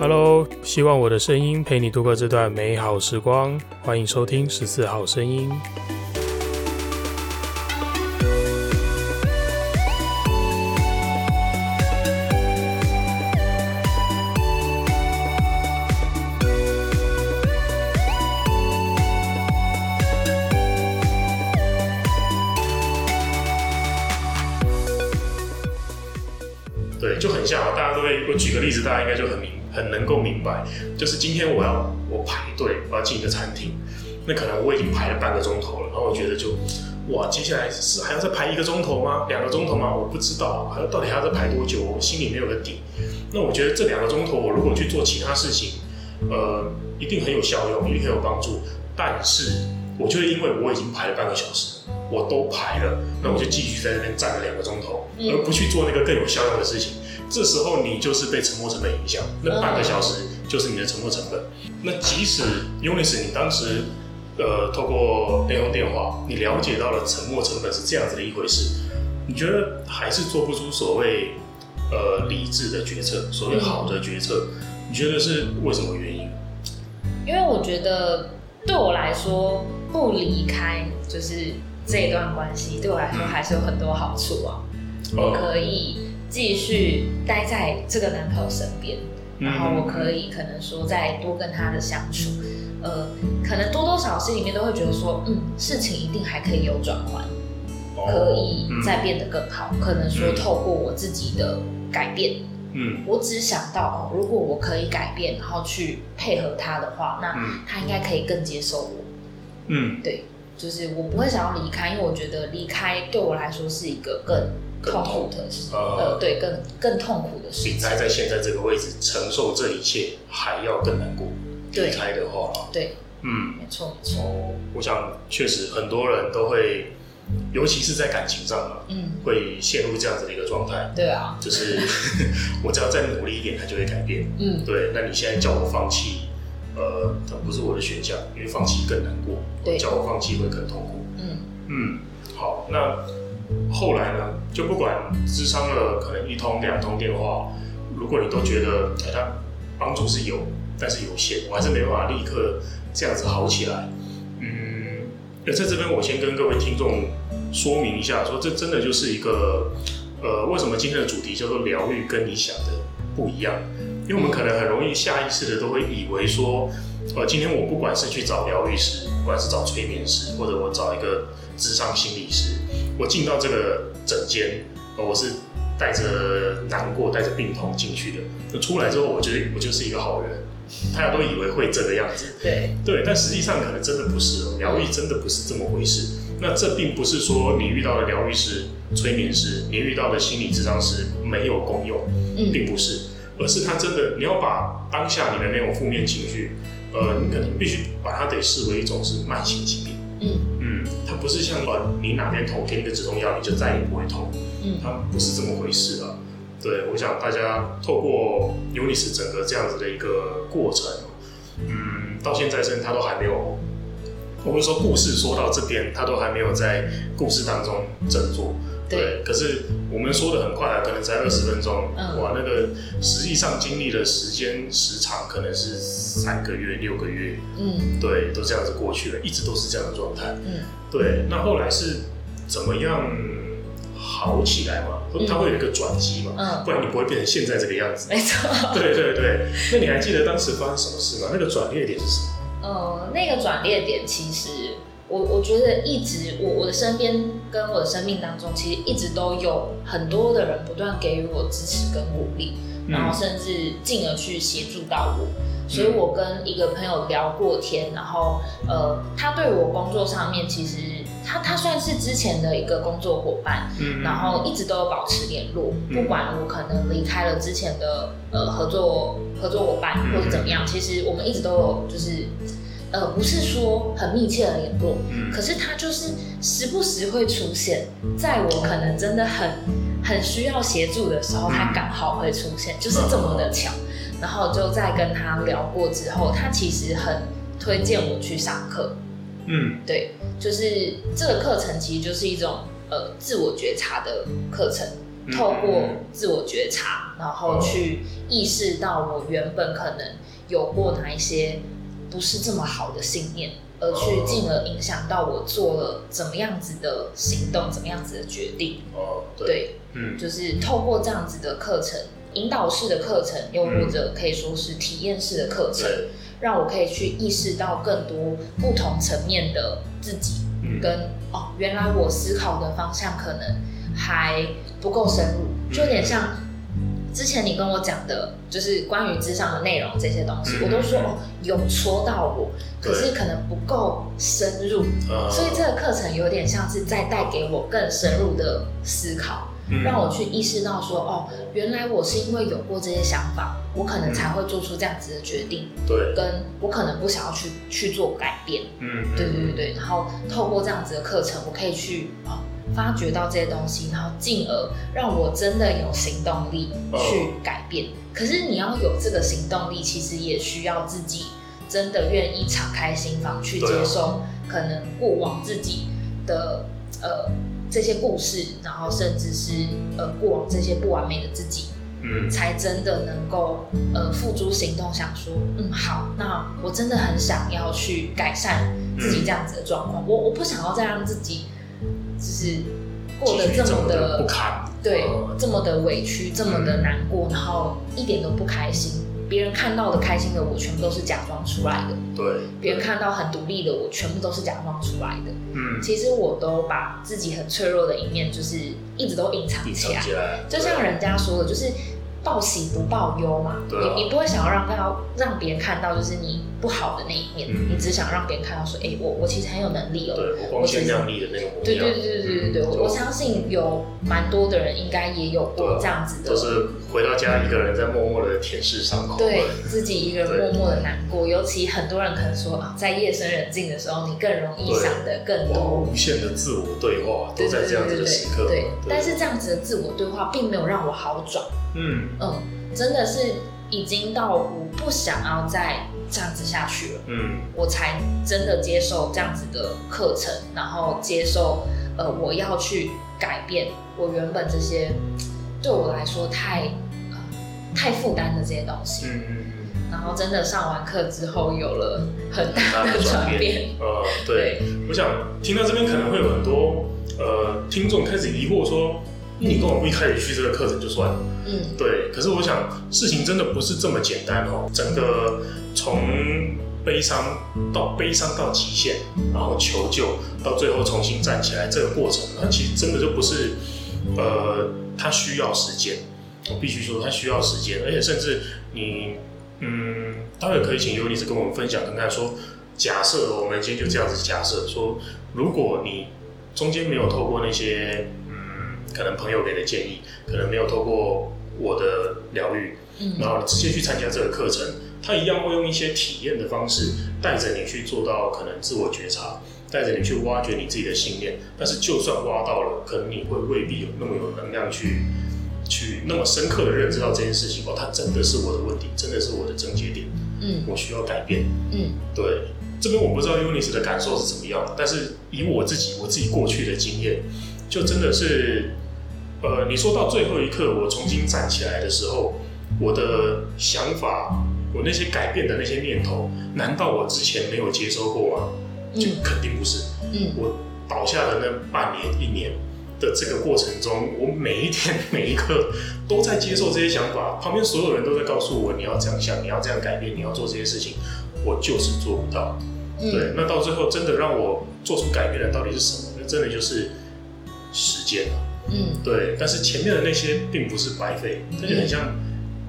Hello，希望我的声音陪你度过这段美好时光。欢迎收听十四号声音。很能够明白，就是今天我要我排队，我要进一个餐厅，那可能我已经排了半个钟头了，然后我觉得就，哇，接下来是还要再排一个钟头吗？两个钟头吗？我不知道，还要到底还要再排多久？我心里没有个底。那我觉得这两个钟头，我如果去做其他事情，呃，一定很有效用，一定很有帮助。但是，我觉得因为我已经排了半个小时，我都排了，那我就继续在那边站了两个钟头，而不去做那个更有效用的事情。这时候你就是被沉没成本影响，那半个小时就是你的沉没成本。那即使 Eunice 你当时，呃，透过内通电话，你了解到了沉没成本是这样子的一回事，你觉得还是做不出所谓呃理智的决策，所谓好的决策，你觉得是为什么原因？因为我觉得对我来说，不离开就是这一段关系，对我来说还是有很多好处啊，我可以。继续待在这个男朋友身边，然后我可以可能说再多跟他的相处，呃，可能多多少少心里面都会觉得说，嗯，事情一定还可以有转换，可以再变得更好。可能说透过我自己的改变，嗯，我只想到哦，如果我可以改变，然后去配合他的话，那他应该可以更接受我。嗯，对，就是我不会想要离开，因为我觉得离开对我来说是一个更。痛苦的事，呃，对，更更痛苦的事情。比待在现在这个位置承受这一切还要更难过。离开的话，对，嗯，没错没错。我想确实很多人都会，尤其是在感情上嘛，嗯，会陷入这样子的一个状态。对啊，就是 我只要再努力一点，它就会改变。嗯，对。那你现在叫我放弃，呃，它不是我的选项，因为放弃更难过。对，叫我放弃会更痛苦。嗯嗯，好，那。后来呢，就不管咨商了，可能一通两通电话，如果你都觉得哎，他帮助是有，但是有限，我还是没办法立刻这样子好起来。嗯，那在这边我先跟各位听众说明一下，说这真的就是一个，呃，为什么今天的主题叫做疗愈跟你想的不一样？因为我们可能很容易下意识的都会以为说，呃，今天我不管是去找疗愈师，不管是找催眠师，或者我找一个咨商心理师。我进到这个诊间，我是带着难过、带着病痛进去的。那出来之后，我觉得我就是一个好人。大家都以为会这个样子，对对，但实际上可能真的不是哦。疗愈真的不是这么回事。那这并不是说你遇到的疗愈师、催眠师，你遇到的心理咨商师没有功用，并不是，而是他真的，你要把当下你的那种负面情绪，呃，你可能必须把它得视为一种是慢性疾病。嗯。它不是像呃，你哪边痛，给你个止痛药，你就再也不会痛。嗯，它不是这么回事啊。对，我想大家透过 Eunice 整个这样子的一个过程，嗯，到现在甚至他都还没有，我们说故事说到这边，他都还没有在故事当中振作。对，可是我们说的很快啊，可能才二十分钟，嗯，哇，那个实际上经历的时间时长可能是三个月、六个月，嗯，对，都这样子过去了，一直都是这样的状态，嗯，对。那后来是怎么样好起来嘛？它会有一个转机嘛？嗯，不然你不会变成现在这个样子。没错。对对对。那你还记得当时发生什么事吗？那个转捩点是什么？呃，那个转捩点其实。我我觉得一直我我的身边跟我的生命当中，其实一直都有很多的人不断给予我支持跟鼓励，嗯、然后甚至进而去协助到我。所以我跟一个朋友聊过天，然后呃，他对我工作上面其实他他算是之前的一个工作伙伴，嗯，然后一直都有保持联络，不管我可能离开了之前的呃合作合作伙伴或者怎么样，其实我们一直都有就是。呃，不是说很密切的联络，嗯，可是他就是时不时会出现在我可能真的很很需要协助的时候，他刚好会出现，就是这么的巧。然后就在跟他聊过之后，他其实很推荐我去上课，嗯，对，就是这个课程其实就是一种呃自我觉察的课程，透过自我觉察。然后去意识到我原本可能有过哪一些不是这么好的信念，而去进而影响到我做了怎么样子的行动，怎么样子的决定。哦，对，对，嗯，就是透过这样子的课程，引导式的课程，又或者可以说是体验式的课程，让我可以去意识到更多不同层面的自己，跟哦，原来我思考的方向可能还不够深入，就有点像之前你跟我讲的，就是关于智商的内容这些东西，我都说哦，有戳到我，可是可能不够深入，所以这个课程有点像是在带给我更深入的思考。让我去意识到说，哦，原来我是因为有过这些想法，我可能才会做出这样子的决定。对，跟我可能不想要去去做改变。嗯，对对对对。然后透过这样子的课程，我可以去哦发掘到这些东西，然后进而让我真的有行动力去改变。哦。可是你要有这个行动力，其实也需要自己真的愿意敞开心房去接受，可能过往自己的呃。这些故事，然后甚至是呃过往这些不完美的自己，嗯，才真的能够呃付诸行动，想说，嗯，好，那我真的很想要去改善自己这样子的状况，嗯、我我不想要再让自己就是过得这么的不堪，对，这么的委屈，这么的难过，然后一点都不开心。别人看到的开心的我，全部都是假装出来的。对，别人看到很独立的我，全部都是假装出来的。嗯，其实我都把自己很脆弱的一面，就是一直都隐藏起来。就像人家说的，就是。报喜不报忧嘛，你、啊、你不会想要让要让别人看到就是你不好的那一面，嗯、你只想让别人看到说，哎、欸，我我其实很有能力哦、喔，对，我光鲜亮丽的那个模样。对对对对对对，我相信有蛮多的人应该也有过这样子的，就是回到家一个人在默默的舔舐伤口，对自己一个人默默的难过。尤其很多人可能说啊，在夜深人静的时候，你更容易想的更多，无限的自我对话都在这样子的时刻。对，但是这样子的自我对话并没有让我好转。嗯。嗯，真的是已经到我不想要再这样子下去了，嗯，我才真的接受这样子的课程，然后接受呃我要去改变我原本这些对我来说太呃太负担的这些东西，嗯嗯嗯，然后真的上完课之后有了很大的转变，呃，对，对，我想听到这边可能会有很多呃听众开始疑惑说。你跟我一开始去这个课程就算了，嗯，对。可是我想事情真的不是这么简单哦。整个从悲伤到悲伤到极限，然后求救，到最后重新站起来，这个过程，它其实真的就不是，呃，它需要时间。我必须说，它需要时间，而且甚至你，嗯，待会可以请尤尼斯跟我们分享，跟大家说，假设我们今天就这样子假设说，如果你中间没有透过那些。可能朋友给的建议，可能没有透过我的疗愈，嗯，然后直接去参加这个课程，他一样会用一些体验的方式，带着你去做到可能自我觉察，带着你去挖掘你自己的信念。但是就算挖到了，可能你会未必有那么有能量去去那么深刻的认知到这件事情。哦，它真的是我的问题，真的是我的症结点，嗯，我需要改变，嗯，对。这边我不知道尤尼斯的感受是怎么样，但是以我自己我自己过去的经验，就真的是。呃，你说到最后一刻，我重新站起来的时候，我的想法，我那些改变的那些念头，难道我之前没有接收过吗？就肯定不是。嗯，我倒下的那半年、一年的这个过程中，我每一天每一刻都在接受这些想法，旁边所有人都在告诉我，你要这样想，你要这样改变，你要做这些事情，我就是做不到。对，那到最后真的让我做出改变的到底是什么？那真的就是时间了。嗯，对，但是前面的那些并不是白费，它就很像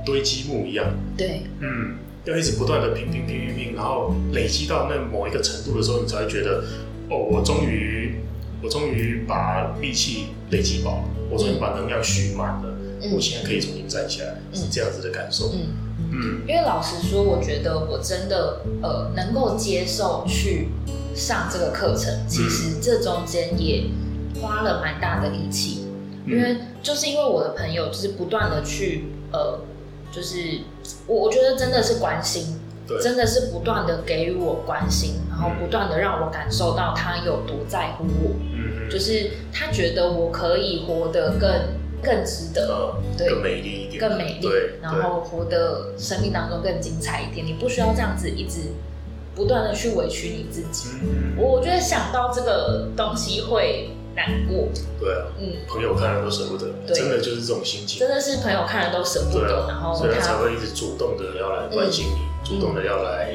堆积木一样。对，嗯，要一直不断的拼拼拼拼拼，然后累积到那某一个程度的时候，你才会觉得，哦，我终于，我终于把力气累积饱了，我终于把能量蓄满了，嗯，我现在可以重新站起来，嗯，是这样子的感受。嗯嗯，因为老实说，我觉得我真的呃能够接受去上这个课程，其实这中间也花了蛮大的力气。因为就是因为我的朋友就是不断的去呃，就是我我觉得真的是关心，对。真的是不断的给予我关心，然后不断的让我感受到他有多在乎我，嗯，就是他觉得我可以活得更更值得，嗯、对，更美丽一点，更美丽，对，然后活得生命当中更精彩一点。你不需要这样子一直不断的去委屈你自己。嗯、我觉得想到这个东西会难过。对啊，嗯，朋友看了都舍不得，真的就是这种心情。真的是朋友看了都舍不得，啊、然后所以他才会一直主动的要来关心你，嗯、主动的要来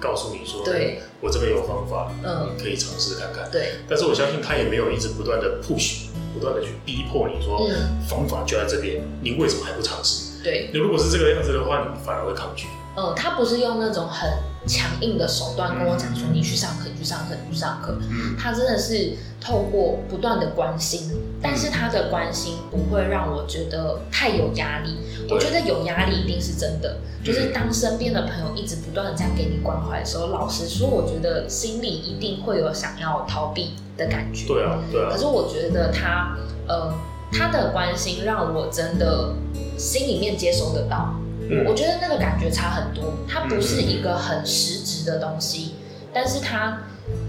告诉你说，对，我这边有方法，嗯，可以尝试看看。对，但是我相信他也没有一直不断的 push。不断的去逼迫你说，方法就在这边，你为什么还不尝试？对，你如果是这个样子的话，你反而会抗拒。嗯，他不是用那种很强硬的手段跟我讲说，你去上课，你去上课，你去上课。嗯，他真的是透过不断的关心，但是他的关心不会让我觉得太有压力。我觉得有压力一定是真的，就是当身边的朋友一直不断的这样给你关怀的时候，老实说，我觉得心里一定会有想要逃避的感觉。对啊，对啊。可是我觉得他，呃，他的关心让我真的心里面接收得到。嗯，我觉得那个感觉差很多。它不是一个很实质的东西，但是他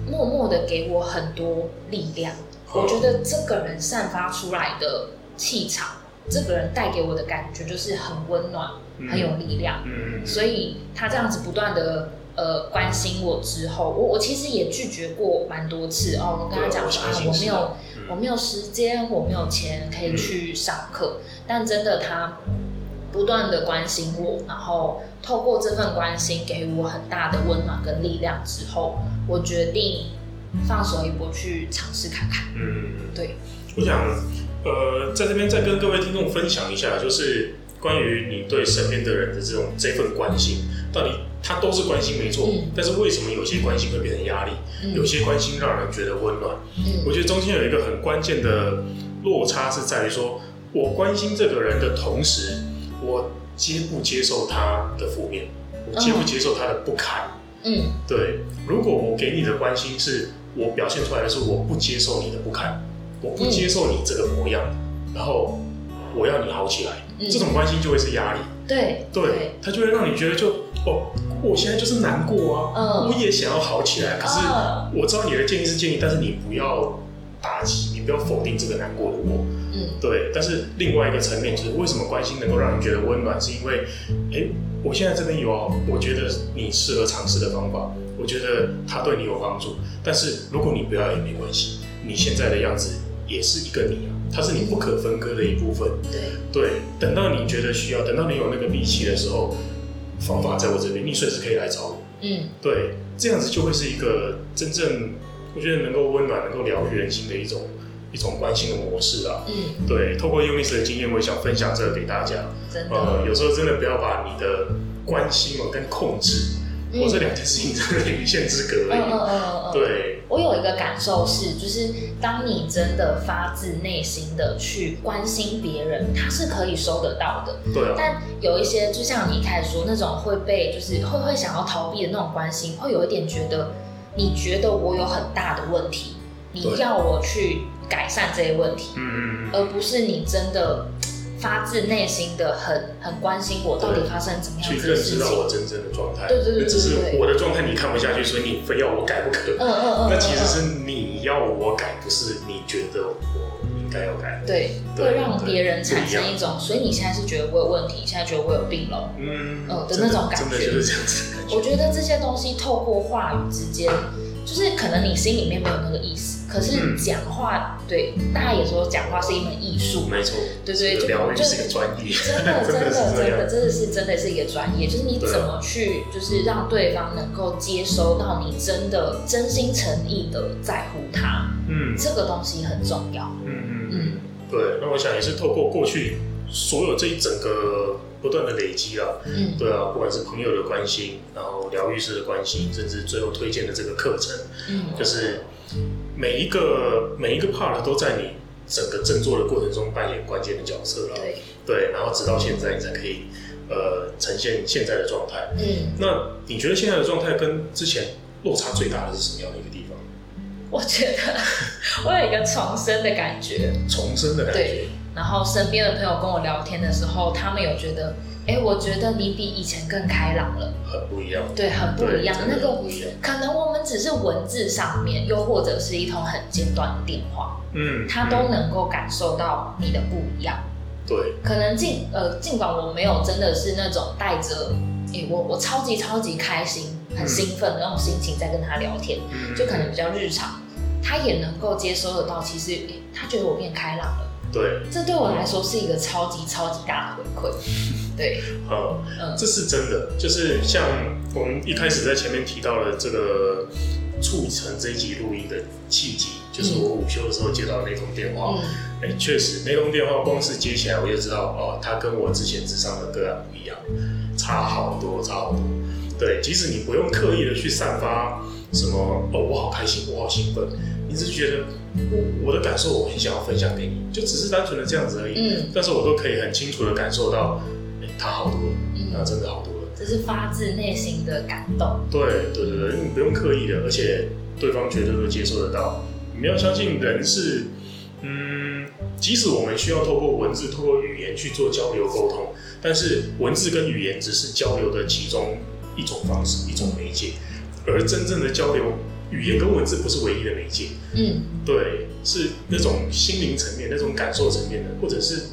默默的给我很多力量。我觉得这个人散发出来的气场，这个人带给我的感觉就是很温暖，很有力量。嗯，所以他这样子不断的。呃，关心我之后，我我其实也拒绝过蛮多次哦。我跟他讲说啊，我没有，嗯、我没有时间，我没有钱可以去上课。嗯、但真的，他不断的关心我，然后透过这份关心给予我很大的温暖跟力量之后，我决定放手一搏去尝试看看。嗯，对。我想，呃，在这边再跟各位听众分享一下，就是关于你对身边的人的这种这份关心，到底。他都是关心没错，嗯、但是为什么有些关心会变成压力？嗯、有些关心让人觉得温暖。嗯、我觉得中间有一个很关键的落差是在于说，我关心这个人的同时，我接不接受他的负面，我接不接受他的不堪？嗯，对。如果我给你的关心是我表现出来的是我不接受你的不堪，我不接受你这个模样，嗯、然后我要你好起来，嗯、这种关心就会是压力。对，对，他就会让你觉得就哦。我现在就是难过啊，嗯、我也想要好起来，可是我知道你的建议是建议，但是你不要打击，你不要否定这个难过的我。嗯，对。但是另外一个层面就是，为什么关心能够让人觉得温暖？是因为，哎、欸，我现在这边有，我觉得你适合尝试的方法，我觉得它对你有帮助。但是如果你不要也没关系，你现在的样子也是一个你啊，它是你不可分割的一部分。对对，等到你觉得需要，等到你有那个力气的时候。方法在我这边，你随时可以来找我。嗯，对，这样子就会是一个真正我觉得能够温暖、能够疗愈人心的一种一种关心的模式啊。嗯，对，透过尤尼斯的经验，我也想分享这个给大家。真的，呃，有时候真的不要把你的关心哦跟控制，我、嗯、这两件事情真的有一线之隔而已。嗯嗯嗯嗯，对。我有一个感受是，就是当你真的发自内心的去关心别人，他是可以收得到的。对啊。但有一些，就像你一开始说那种会被，就是会会想要逃避的那种关心，会有一点觉得，你觉得我有很大的问题，你要我去改善这些问题，嗯，而不是你真的。发自内心的很很关心我到底发生怎么样的事情，去认识到我真正的状态。对对对，只是我的状态你看不下去，所以你非要我改不可。嗯嗯嗯。那其实是你要我改，不是你觉得我应该要改。对，会让别人产生一种，所以你现在是觉得我有问题，现在觉得我有病了，嗯嗯的那种感觉。真的就是这样子。我觉得这些东西透过话语之间。就是可能你心里面没有那个意思，可是讲话，嗯、对，大家也说讲话是一门艺术，没错，对对，就就是一个专业，真的真的真的 真的是真的是一个专业，就是你怎么去，就是让对方能够接收到你真的真心诚意的在乎他，嗯，这个东西很重要，嗯嗯。嗯，对，那我想也是透过过去所有这一整个。不断的累积啊，嗯，对啊，不管是朋友的关心，然后疗愈师的关心，甚至最后推荐的这个课程，嗯，就是每一个每一个 part 都在你整个振作的过程中扮演关键的角色了，对，对，然后直到现在你才可以呃呈现现在的状态，嗯，那你觉得现在的状态跟之前落差最大的是什么样的一个地方？我觉得 我有一个重生的感觉，重生的感觉。对。然后身边的朋友跟我聊天的时候，他们有觉得哎、欸，我觉得你比以前更开朗了，很不一样。对，很不一样。那个可能我们只是文字上面，又或者是一通很简短的电话，嗯，他都能够感受到你的不一样。对，可能尽呃尽管我没有真的是那种带着，哎、欸，我我超级超级开心、很兴奋的那种心情在跟他聊天，嗯、就可能比较日常。他也能够接收得到，其实、欸、他觉得我变开朗了。对，这对我来说是一个超级超级大的回馈。对，嗯，嗯，这是真的。就是像我们一开始在前面提到的这个促成这一集录音的契机，就是我午休的时候接到那通电话。哎、嗯，确实，那通电话光是接起来，我就知道哦，他跟我之前智商的个案不一样，差好多，差好多。对，即使你不用刻意的去散发什么哦，我好开心，我好兴奋。你只是觉得我我的感受我很想要分享给你，就只是单纯的这样子而已。嗯，但是我都可以很清楚的感受到，哎、欸，他好多了，嗯，他、真的好多了。这是发自内心的感动。对对对对，你不用刻意的，而且对方绝对都接受得到。你要相信人是，嗯，即使我们需要透过文字、透过语言去做交流沟通，但是文字跟语言只是交流的其中一种方式、一种媒介，而真正的交流。语言跟文字不是唯一的媒介，嗯，对，是那种心灵层面、那种感受层面的，或者是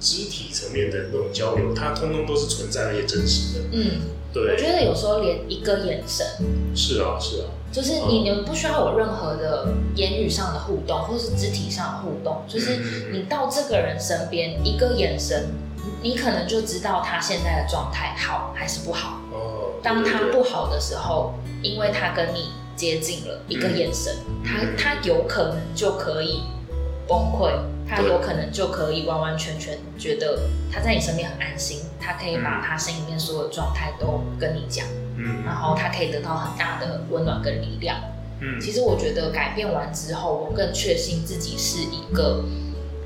肢体层面的那种交流，它通通都是存在而且真实的，嗯，对。我觉得有时候连一个眼神，是啊，是啊，就是你你们不需要有任何的言语上的互动，或是肢体上的互动，就是你到这个人身边一个眼神，你可能就知道他现在的状态好还是不好。哦，当他不好的时候，因为他跟你。接近了一个眼神，嗯、他他有可能就可以崩溃，他有可能就可以完完全全觉得他在你身边很安心，他可以把他心里面所有状态都跟你讲，嗯，然后他可以得到很大的温暖跟力量。嗯，其实我觉得改变完之后，我更确信自己是一个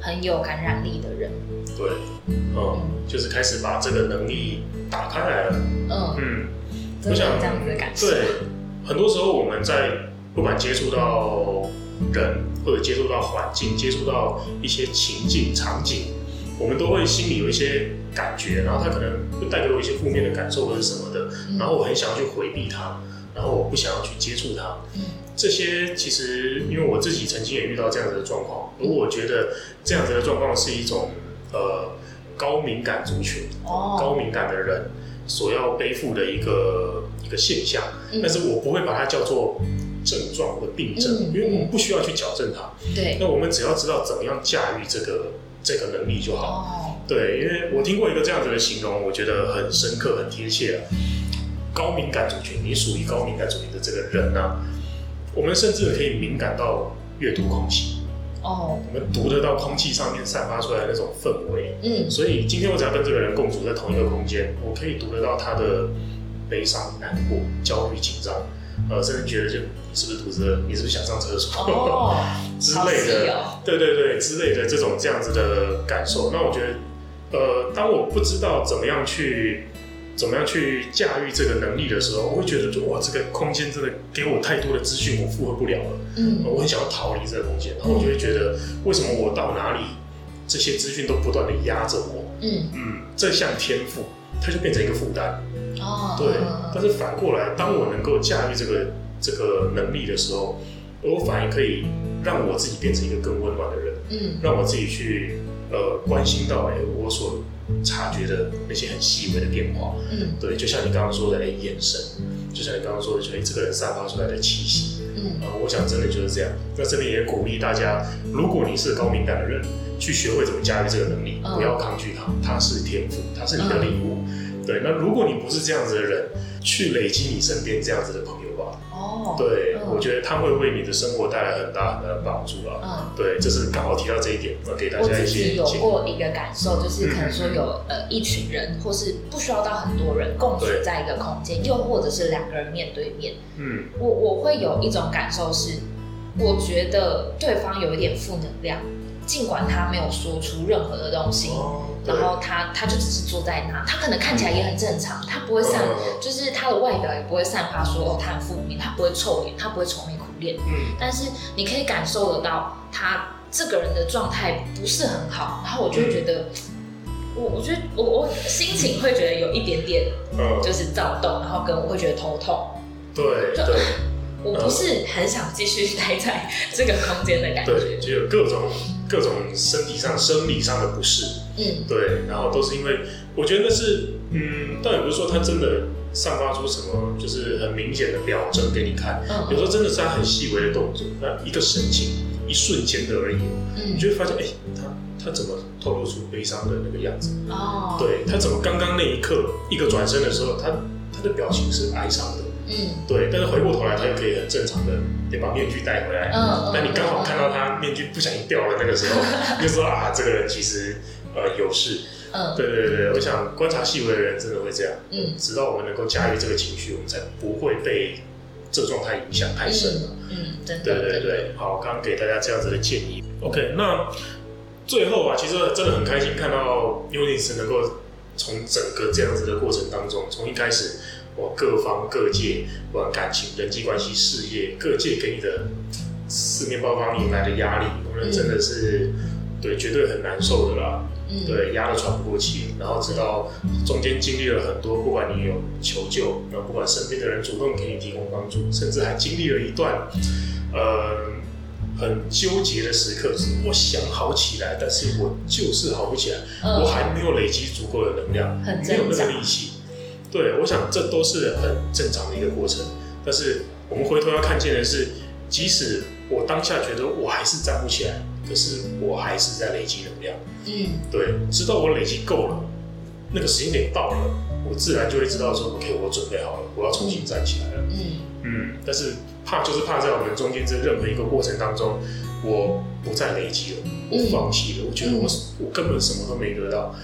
很有感染力的人。对，嗯，嗯就是开始把这个能力打开来了。嗯嗯，真的这样子的感受。对。很多时候，我们在不管接触到人，或者接触到环境，接触到一些情境场景，我们都会心里有一些感觉，然后他可能会带给我一些负面的感受或者什么的，然后我很想要去回避它，然后我不想要去接触它。这些其实，因为我自己曾经也遇到这样子的状况，而我觉得这样子的状况是一种呃高敏感族群，高敏感的人所要背负的一个。的现象，但是我不会把它叫做症状或病症，嗯、因为我们不需要去矫正它。对，那我们只要知道怎么样驾驭这个这个能力就好。哦、对，因为我听过一个这样子的形容，我觉得很深刻、很贴切啊。高敏感族群，你属于高敏感族群的这个人呢、啊，我们甚至可以敏感到阅读空气。哦，我们读得到空气上面散发出来的那种氛围。嗯，所以今天我只要跟这个人共处在同一个空间，我可以读得到他的。悲伤、难过、焦虑、紧张，呃，甚至觉得就你是不是肚子，你是不是想上厕所、oh, 之类的，哦、对对对，之类的这种这样子的感受。那我觉得，呃，当我不知道怎么样去怎么样去驾驭这个能力的时候，我会觉得就哇，这个空间真的给我太多的资讯，我负荷不了了。嗯，我很想要逃离这个空间，然后我就会觉得，为什么我到哪里这些资讯都不断的压着我？嗯嗯，这项天赋，它就变成一个负担。哦，对，但是反过来，当我能够驾驭这个这个能力的时候，我反而可以让我自己变成一个更温暖的人，嗯，让我自己去呃关心到哎、欸，我所察觉的那些很细微的变化，嗯，对，就像你刚刚说的哎、欸，眼神，就像你刚刚说的，就哎、欸，这个人散发出来的气息，嗯，啊、呃，我想真的就是这样。那这边也鼓励大家，如果你是高敏感的人，去学会怎么驾驭这个能力，不要抗拒它，它是天赋，它是你的礼物。嗯对，那如果你不是这样子的人，去累积你身边这样子的朋友吧。哦，对，嗯、我觉得他会为你的生活带来很大很大的帮助啊。嗯，对，就是刚好提到这一点，我给大家一些。我自己有过一个感受，就是可能说有呃一群人，或是不需要到很多人共处在一个空间，又或者是两个人面对面。嗯，我我会有一种感受是，我觉得对方有一点负能量，尽管他没有说出任何的东西。哦然后他他就只是坐在那，他可能看起来也很正常，他不会散，就是他的外表也不会散发说哦他很负面，他不会臭脸，他不会愁眉苦脸。嗯，但是你可以感受得到他这个人的状态不是很好，然后我就会觉得我我觉得我我心情会觉得有一点点，就是躁动，然后跟我会觉得头痛。对对，我不是很想继续待在这个空间的感觉。对，就有各种各种身体上、生理上的不适。嗯，对，然后都是因为我觉得那是，嗯，倒也不是说他真的散发出什么，就是很明显的表征给你看。嗯，有时候真的是他很细微的动作，那一个神情，一瞬间的而已。嗯，你就会发现，哎，他他怎么透露出悲伤的那个样子？哦，对，他怎么刚刚那一刻一个转身的时候，他他的表情是哀伤的。嗯，对，但是回过头来，他又可以很正常的，也把面具带回来。嗯，那你刚好看到他面具不小心掉了那个时候，就说啊，这个人其实呃有事。嗯，对对对，我想观察细微的人真的会这样。嗯，直到我们能够驾驭这个情绪，我们才不会被这状态影响太深了。嗯，真的。对对对，好，刚刚给大家这样子的建议。OK，那最后啊，其实真的很开心看到 Eunice 能够从整个这样子的过程当中，从一开始。我各方各界，不管感情、人际关系、事业，各界给你的四面八方迎来的压力，我们真的是、嗯、对，绝对很难受的啦。嗯、对，压得喘不过气。然后直到中间经历了很多，不管你有求救，然后不管身边的人主动给你提供帮助，甚至还经历了一段呃很纠结的时刻，是我想好起来，但是我就是好不起来，嗯、我还没有累积足够的能量，没有那个力气。对，我想这都是很正常的一个过程。但是我们回头要看见的是，即使我当下觉得我还是站不起来，可是我还是在累积能量。嗯，对，直到我累积够了，那个时间点到了，我自然就会知道说，OK，我准备好了，我要重新站起来了。嗯嗯，但是怕就是怕在我们中间这任何一个过程当中，我不再累积了，我放弃了，我觉得我我根本什么都没得到。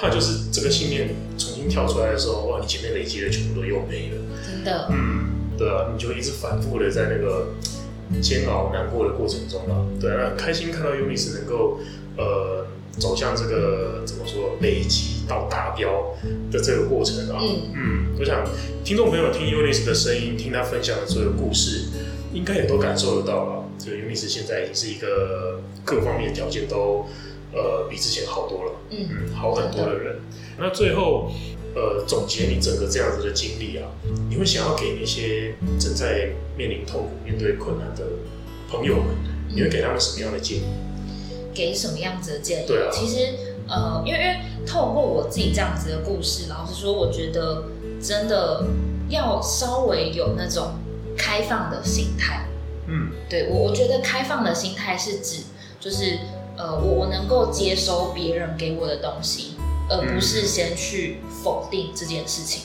怕就是这个信念重新跳出来的时候，哇，你前面累积的全部都又没了。真的。嗯，对啊，你就一直反复的在那个煎熬、难过的过程中了。对啊，开心看到 Eunice 能够呃走向这个怎么说累积到达标的这个过程啊。嗯嗯，我想听众朋友听 Eunice 的声音，听他分享的所有故事，应该也都感受得到了。这个 Eunice 现在已经是一个各方面条件都。呃，比之前好多了，嗯，嗯，好很多的人。那最后，呃，总结你整个这样子的经历啊，你会想要给那些正在面临痛苦、面对困难的朋友们，嗯、你会给他们什么样的建议？给什么样子的建议？对啊，其实，呃，因为因为透过我自己这样子的故事，老实说，我觉得真的要稍微有那种开放的心态。嗯，对我，我觉得开放的心态是指就是。呃，我我能够接收别人给我的东西，而不是先去否定这件事情。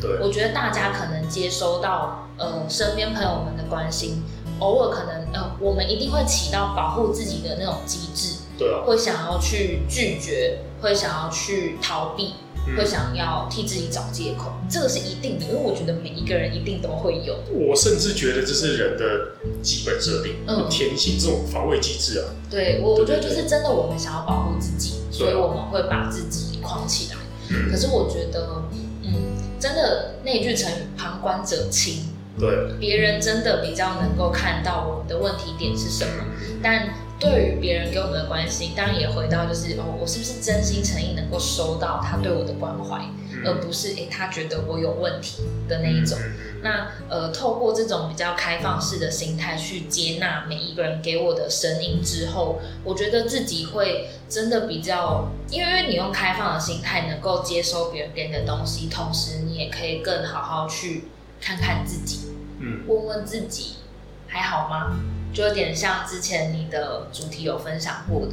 对，我觉得大家可能接收到呃身边朋友们的关心，偶尔可能呃我们一定会起到保护自己的那种机制，对啊，会想要去拒绝，会想要去逃避。会想要替自己找借口，这个是一定的，因为我觉得每一个人一定都会有。我甚至觉得这是人的基本设定，嗯，天性这种防卫机制啊。对，我我觉得就是真的，我们想要保护自己，所以我们会把自己框起来。嗯，可是我觉得，嗯，真的那句成语“旁观者清”，对，别人真的比较能够看到我们的问题点是什么，但。对于别人给我们的关心，当然也回到就是哦，我是不是真心诚意能够收到他对我的关怀，嗯、而不是诶他觉得我有问题的那一种。嗯、那呃，透过这种比较开放式的心态去接纳每一个人给我的声音之后，我觉得自己会真的比较，因为你用开放的心态能够接收别人给你的东西，同时你也可以更好好去看看自己，嗯，问问自己还好吗？就有点像之前你的主题有分享过的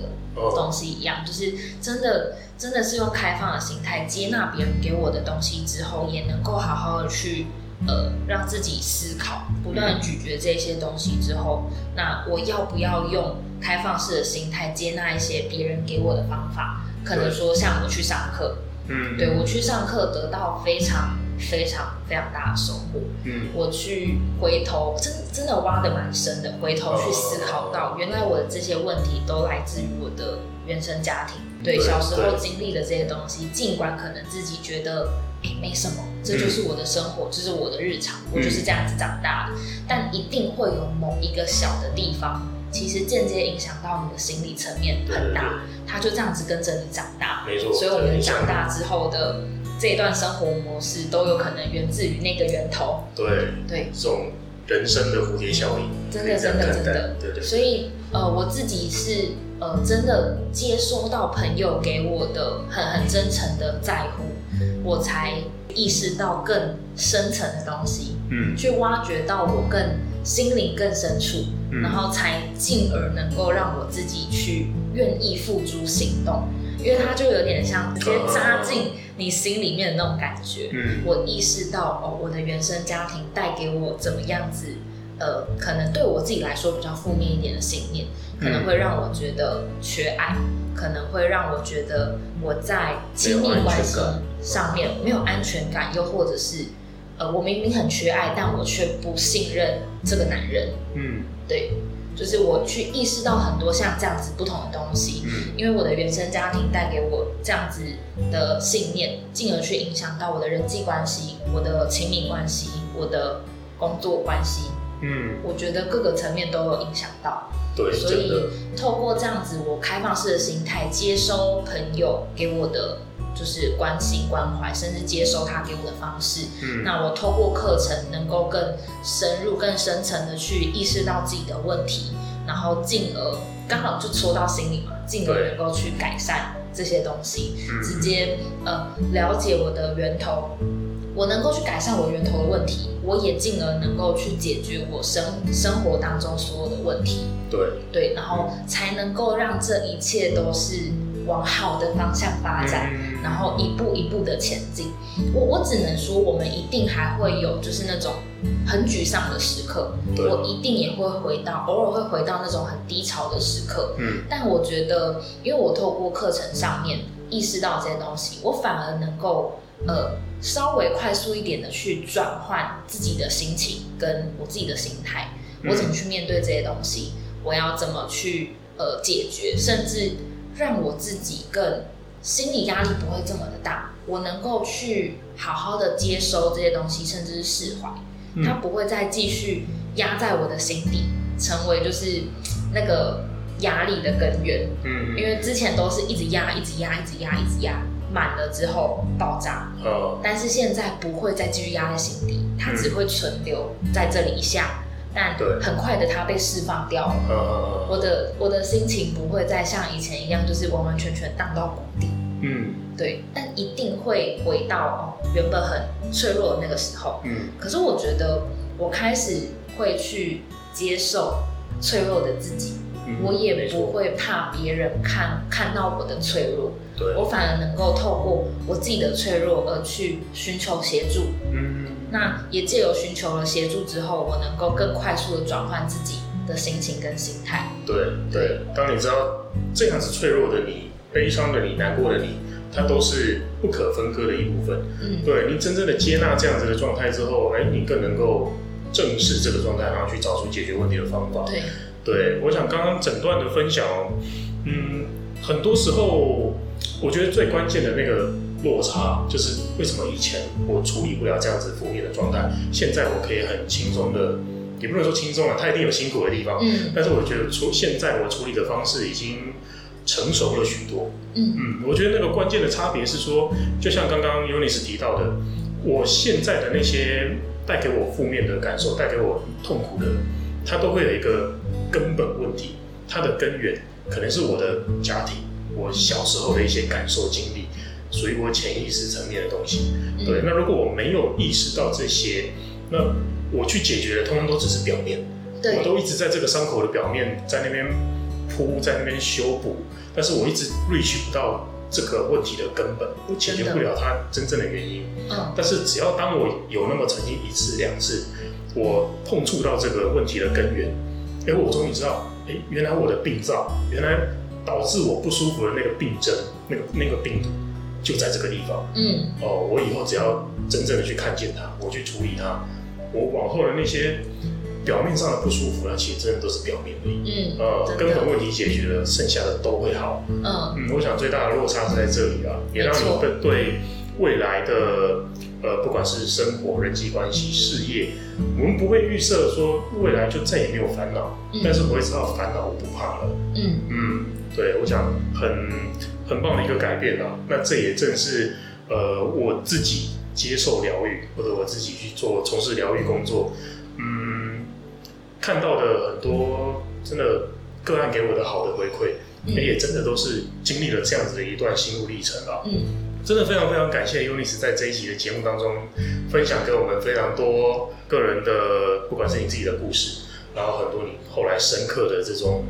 东西一样，就是真的真的是用开放的心态接纳别人给我的东西之后，也能够好好的去呃让自己思考，不断咀嚼这些东西之后，那我要不要用开放式的心态接纳一些别人给我的方法？可能说像我去上课，嗯，对，我去上课得到非常。非常非常大的收获。嗯，我去回头，真真的挖的蛮深的。回头去思考到，原来我的这些问题都来自于我的原生家庭。对，对小时候经历的这些东西，尽管可能自己觉得哎没什么，这就是我的生活，这、嗯、是我的日常，我就是这样子长大的。嗯、但一定会有某一个小的地方，其实间接影响到你的心理层面很大，他就这样子跟着你长大，没错。所以我们长大之后的这一段生活模式都有可能源自于那个源头。对对，这种人生的蝴蝶效应，真的真的真的，对对。所以呃，我自己是呃真的接收到朋友给我的很很真诚的在乎，我才意识到更深层的东西，嗯，去挖掘到我更。心灵更深处，然后才进而能够让我自己去愿意付诸行动，因为它就有点像直接扎进你心里面的那种感觉。嗯，我意识到哦，我的原生家庭带给我怎么样子，呃，可能对我自己来说比较负面一点的信念，可能会让我觉得缺爱，可能会让我觉得我在亲密关系上面没有安全感，又或者是。呃，我明明很缺爱，但我却不信任这个男人。嗯，对，就是我去意识到很多像这样子不同的东西。嗯，因为我的原生家庭带给我这样子的信念，进而去影响到我的人际关系、我的亲密关系、我的工作关系。嗯，我觉得各个层面都有影响到。对，所以透过这样子，我开放式的心态接收朋友给我的。就是关心关怀，甚至接收他给我的方式。嗯，那我透过课程，能够更深入、更深层的去意识到自己的问题，然后进而刚好就戳到心里嘛，进而能够去改善这些东西，直接呃了解我的源头，我能够去改善我源头的问题，我也进而能够去解决我生生活当中所有的问题。对对，然后才能够让这一切都是往好的方向发展。嗯然后一步一步的前进，我我只能说，我们一定还会有就是那种很沮丧的时刻，我一定也会回到，偶尔会回到那种很低潮的时刻。嗯，但我觉得，因为我透过课程上面意识到这些东西，我反而能够呃稍微快速一点的去转换自己的心情跟我自己的心态，我怎么去面对这些东西，我要怎么去呃解决，甚至让我自己更。心理压力不会这么的大，我能够去好好的接收这些东西，甚至是释怀，嗯、它不会再继续压在我的心底，成为就是那个压力的根源。嗯，因为之前都是一直压，一直压，一直压，一直压，满了之后爆炸。哦，但是现在不会再继续压在心底，它只会存留在这里一下。但很快的，它被释放掉了。嗯、我的我的心情不会再像以前一样，就是完完全全荡到谷底。嗯，对。但一定会回到哦，原本很脆弱的那个时候。嗯。可是我觉得，我开始会去接受脆弱的自己，嗯、我也不会怕别人看看到我的脆弱。对。我反而能够透过我自己的脆弱而去寻求协助。嗯。那也借由寻求了协助之后，我能够更快速的转换自己的心情跟心态。对对，当你知道这样子脆弱的你、悲伤的你、难过的你，它都是不可分割的一部分。嗯，对，你真正的接纳这样子的状态之后，哎，你更能够正视这个状态，然后去找出解决问题的方法。对，对，我想刚刚整段的分享，嗯，很多时候我觉得最关键的那个。落差就是为什么以前我处理不了这样子负面的状态，现在我可以很轻松的，也不能说轻松了，他一定有辛苦的地方。嗯，但是我觉得处现在我处理的方式已经成熟了许多。嗯嗯，我觉得那个关键的差别是说，就像刚刚尤尼斯提到的，我现在的那些带给我负面的感受，带给我痛苦的，它都会有一个根本问题，它的根源可能是我的家庭，我小时候的一些感受经历。属于我潜意识层面的东西，对。那如果我没有意识到这些，那我去解决的，通常都只是表面。对。我都一直在这个伤口的表面，在那边铺，在那边修补，但是我一直 reach 不到这个问题的根本，我解决不了它真正的原因。嗯。但是只要当我有那么曾经一次两次，我碰触到这个问题的根源，哎，我终于知道，哎，原来我的病灶，原来导致我不舒服的那个病症，那个那个病毒。就在这个地方，嗯，哦，我以后只要真正的去看见它，我去处理它，我往后的那些表面上的不舒服，那其实真的都是表面而已，嗯，呃，根本问题解决了，剩下的都会好，嗯，嗯，我想最大的落差是在这里啊，也让你们对未来的呃，不管是生活、人际关系、事业，我们不会预设说未来就再也没有烦恼，嗯、但是我会知道烦恼我不怕了。嗯。嗯，对，我想很很棒的一个改变啊。那这也正是呃我自己接受疗愈，或者我自己去做从事疗愈工作，嗯，看到的很多真的个案给我的好的回馈，嗯、也真的都是经历了这样子的一段心路历程啊。嗯。真的非常非常感谢 Eunice 在这一集的节目当中分享给我们非常多个人的，不管是你自己的故事，然后很多你后来深刻的这种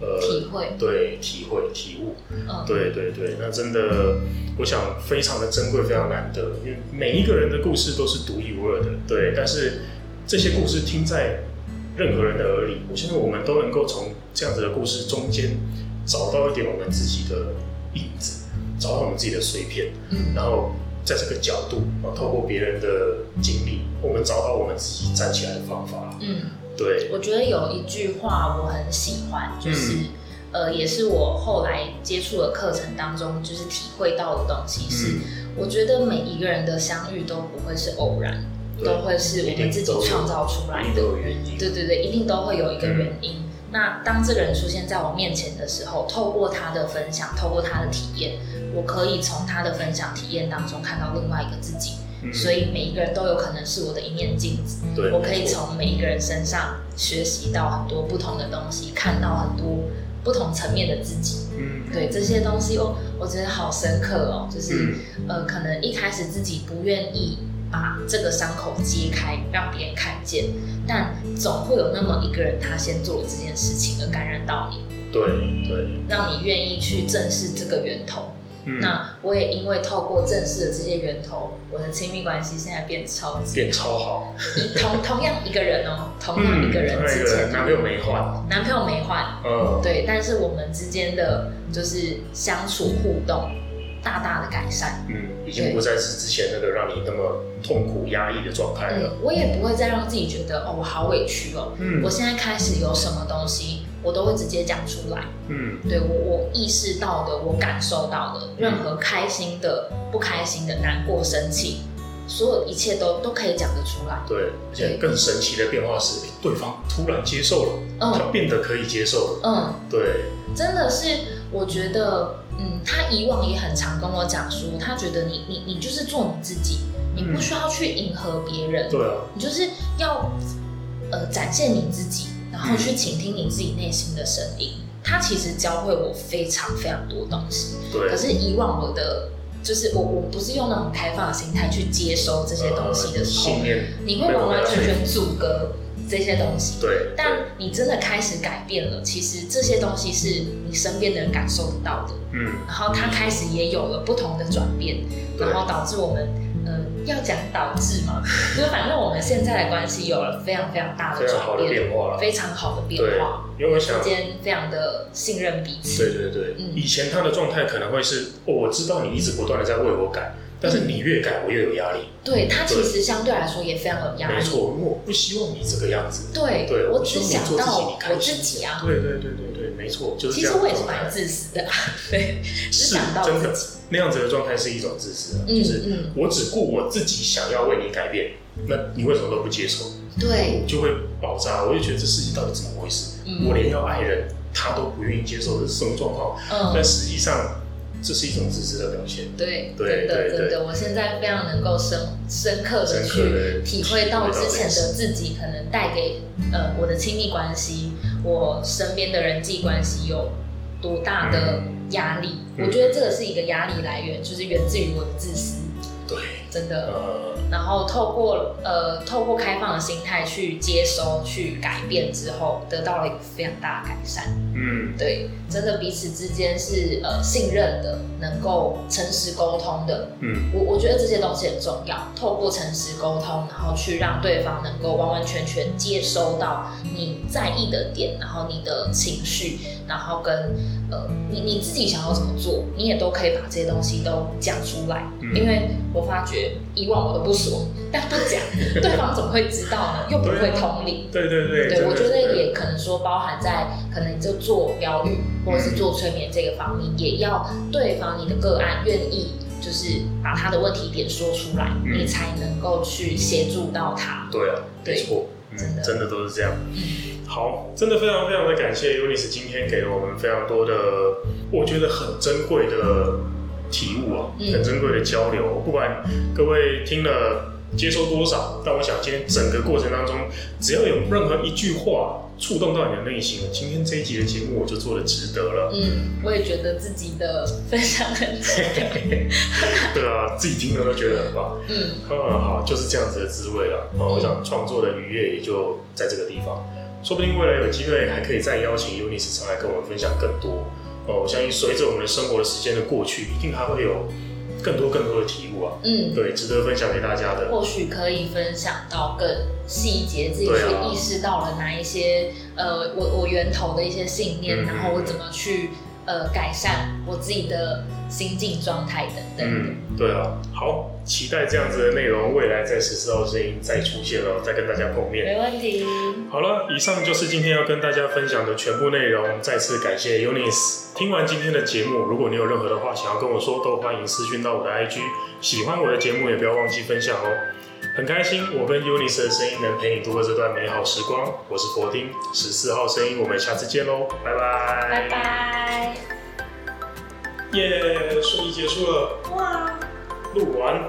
呃体会，对体会体悟，嗯、对对对，那真的我想非常的珍贵，非常难得，因为每一个人的故事都是独一无二的，对，但是这些故事听在任何人的耳里，我相信我们都能够从这样子的故事中间找到一点我们自己的影子。找到我们自己的碎片，嗯，然后在这个角度啊，透过别人的经历，我们找到我们自己站起来的方法，嗯，对。我觉得有一句话我很喜欢，就是、嗯、呃，也是我后来接触的课程当中，就是体会到的东西是，嗯、我觉得每一个人的相遇都不会是偶然，都会是我们自己创造出来的，对对对，一定都会有一个原因。嗯那当这个人出现在我面前的时候，透过他的分享，透过他的体验，我可以从他的分享体验当中看到另外一个自己。嗯、所以每一个人都有可能是我的一面镜子。对，我可以从每一个人身上学习到很多不同的东西，看到很多不同层面的自己。嗯，对这些东西，我我觉得好深刻哦。就是、嗯、呃，可能一开始自己不愿意。把这个伤口揭开，让别人看见，但总会有那么一个人，他先做了这件事情，而感染到你。对对，让你愿意去正视这个源头。嗯、那我也因为透过正式的这些源头，我的亲密关系现在变超级变超好。同 同样一个人哦，同样一个人之前，男朋友没换，男朋友没换，嗯，对，但是我们之间的就是相处互动。大大的改善，嗯，已经不再是之前那个让你那么痛苦压抑的状态了。嗯，我也不会再让自己觉得哦，我好委屈哦。嗯，我现在开始有什么东西，我都会直接讲出来。嗯，对，我我意识到的，我感受到的，任何开心的、不开心的、难过、生气，所有一切都都可以讲得出来。对，而且更神奇的变化是，对方突然接受了，嗯，他变得可以接受了。嗯，对，真的是，我觉得。嗯，他以往也很常跟我讲说，他觉得你你你就是做你自己，你不需要去迎合别人，对啊，你就是要呃展现你自己，然后去倾听你自己内心的声音。它其实教会我非常非常多东西，对。可是以往我的就是我我不是用那种开放的心态去接收这些东西的时候，你会完完全全阻隔。这些东西，对，但你真的开始改变了，其实这些东西是你身边的人感受得到的，嗯，然后他开始也有了不同的转变，然后导致我们，要讲导致嘛，就是反正我们现在的关系有了非常非常大的转变，变化，非常好的变化，因为我想之间非常的信任彼此，对对对，嗯，以前他的状态可能会是，哦，我知道你一直不断的在为我改。但是你越改，我越有压力。对，他其实相对来说也非常有压力。没错，因为我不希望你这个样子。对，对我只想到我自己啊。对对对对对，没错，就是。其实我也是蛮自私的，对，只想到自己。那样子的状态是一种自私，就是我只顾我自己想要为你改变，那你为什么都不接受？对，就会爆炸。我就觉得这事情到底怎么回事？我连要爱人他都不愿意接受的是什么状况？嗯，但实际上。这是一种自私的表现。对，对，对，真的，我现在非常能够深深刻的去体会到之前的自己可能带给呃我的亲密关系，我身边的人际关系有多大的压力。嗯、我觉得这个是一个压力来源，就是源自于我的自私。对，真的。呃、然后透过呃透过开放的心态去接收、去改变之后，得到了一个非常大的改善。嗯，对，真的彼此之间是呃信任的，能够诚实沟通的。嗯，我我觉得这些东西很重要。透过诚实沟通，然后去让对方能够完完全全接收到你在意的点，然后你的情绪，然后跟呃你你自己想要怎么做，你也都可以把这些东西都讲出来，嗯、因为。我发觉以往我都不说，但不讲，对方怎么会知道呢？又不会同理。对对对。对，我觉得也可能说包含在可能你做疗愈或者是做催眠这个方面，也要对方你的个案愿意就是把他的问题点说出来，嗯、你才能够去协助到他。对啊，没错，真的真的都是这样。嗯，好，真的非常非常的感谢 Eunice 今天给了我们非常多的，我觉得很珍贵的体悟啊，嗯、很珍贵的交流。不管各位听了接收多少，但我想今天整个过程当中，只要有任何一句话。触动到你的内心了。今天这一集的节目，我就做的值得了。嗯，我也觉得自己的分享很值得。对啊，自己听了都觉得很棒。嗯，嗯好，就是这样子的滋味了。嗯、我想创作的愉悦也就在这个地方。说不定未来有机会还可以再邀请 Eunice 上来跟我们分享更多。哦，我相信随着我们的生活的时间的过去，一定还会有。更多更多的体悟啊，嗯，对，值得分享给大家的，或许可以分享到更细节，自己去意识到了哪一些，啊、呃，我我源头的一些信念，嗯、然后我怎么去。呃，改善我自己的心境状态等等。嗯，对啊，好，期待这样子的内容，未来在十四号声音再出现了，再跟大家碰面。没问题。好了，以上就是今天要跟大家分享的全部内容。再次感谢 Eunice。听完今天的节目，如果你有任何的话想要跟我说，都欢迎私讯到我的 IG。喜欢我的节目，也不要忘记分享哦。很开心，我跟 Eunice 的声音能陪你度过这段美好时光。我是佛丁，十四号声音，我们下次见喽，拜拜，拜拜，耶，顺利结束了，哇，录完。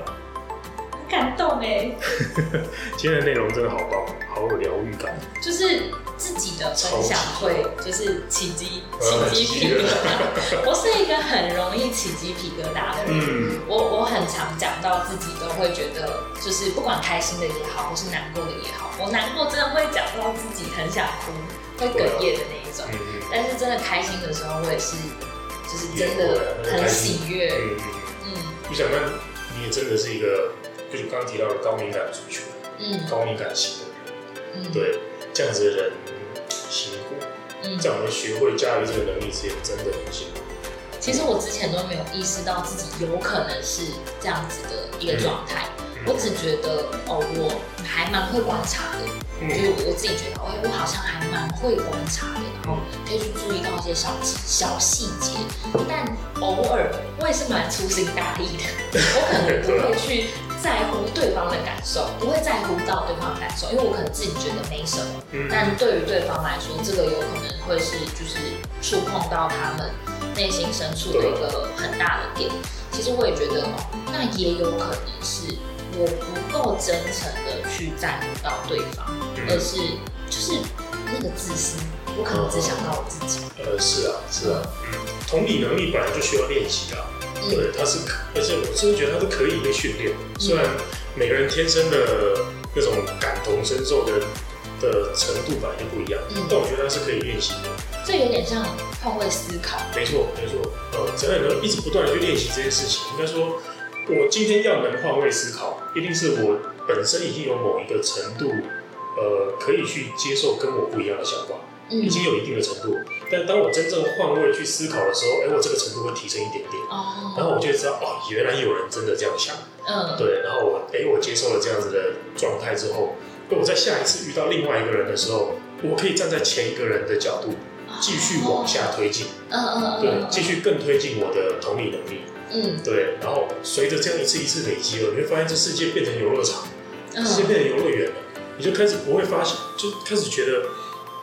很感动哎！今天的内容真的好棒，好有疗愈感。就是自己的分享会，就是起鸡起鸡皮疙瘩。我是一个很容易起鸡皮疙瘩的人。嗯，我我很常讲到自己都会觉得，就是不管开心的也好，或是难过的也好，我难过真的会讲到自己很想哭，会哽咽的那一种。但是真的开心的时候，我也是，就是真的很喜悦。嗯，我想问你也真的是一个。就是刚刚提到的高敏感族群，嗯，高敏感型的人，嗯，对，这样子的人辛苦，嗯，在我们学会驾驭这个能力之前，真的很辛苦。其实我之前都没有意识到自己有可能是这样子的一个状态，嗯，我只觉得哦，我还蛮会观察的，嗯，就是我自己觉得，哎，我好像还蛮会观察的，然后可以去注意到一些小小细节，但偶尔我也是蛮粗心大意的，我可能不会去。在乎对方的感受，不会在乎到对方的感受，因为我可能自己觉得没什么，嗯、但对于对方来说，这个有可能会是就是触碰到他们内心深处的一个很大的点。其实我也觉得哦，那也有可能是我不够真诚的去在乎到对方，嗯、而是就是那个自私，我可能只想到我自己。呃，是啊，是啊，嗯，同理能力本来就需要练习啊。对，他是，而且我真的觉得他是可以被训练。虽然每个人天生的那种感同身受的的程度本来就不一样，嗯，但我觉得他是可以练习的。这有点像换位思考。没错，没错。呃，只要你能一直不断的去练习这件事情，应该说，我今天要能换位思考，一定是我本身已经有某一个程度，呃，可以去接受跟我不一样的想法。已经有一定的程度，但当我真正换位去思考的时候，哎，我这个程度会提升一点点。哦。然后我就知道，哦，原来有人真的这样想。嗯。对，然后我，哎，我接受了这样子的状态之后，那我在下一次遇到另外一个人的时候，我可以站在前一个人的角度，继续往下推进。嗯嗯嗯。对，继续更推进我的同理能力。嗯。对，然后随着这样一次一次累积了，你会发现这世界变成游乐场，世界变成游乐园了，你就开始不会发现，就开始觉得。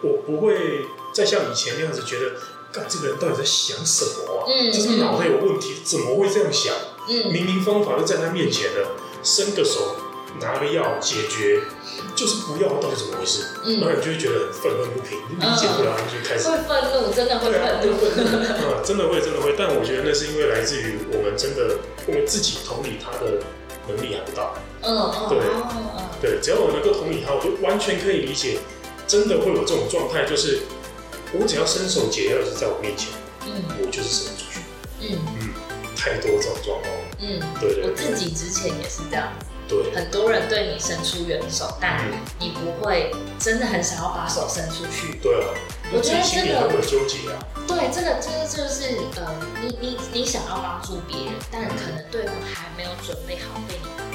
我不会再像以前那样子觉得，干这个人到底在想什么啊？嗯，这是脑袋有问题，怎么会这样想？嗯，明明方法就在他面前了，伸个手拿个药解决，就是不要，到底怎么回事？嗯，然后你就会觉得很愤愤不平，你理解不了，你就开始会愤怒，真的会愤怒，啊，真的会，真的会。但我觉得那是因为来自于我们真的，我们自己同理他的能力还不大。嗯，对，对，只要我能够同理他，我就完全可以理解。真的会有这种状态，就是我只要伸手解药，是在我面前，嗯，我就是伸出去，嗯。嗯，太多这种状况，嗯，对对，我自己之前也是这样子，对，很多人对你伸出援手，但你不会真的很想要把手伸出去，对啊，我觉得这个很纠结啊，对，这个这个就是呃，你你你想要帮助别人，但可能对方还没有准备好被你。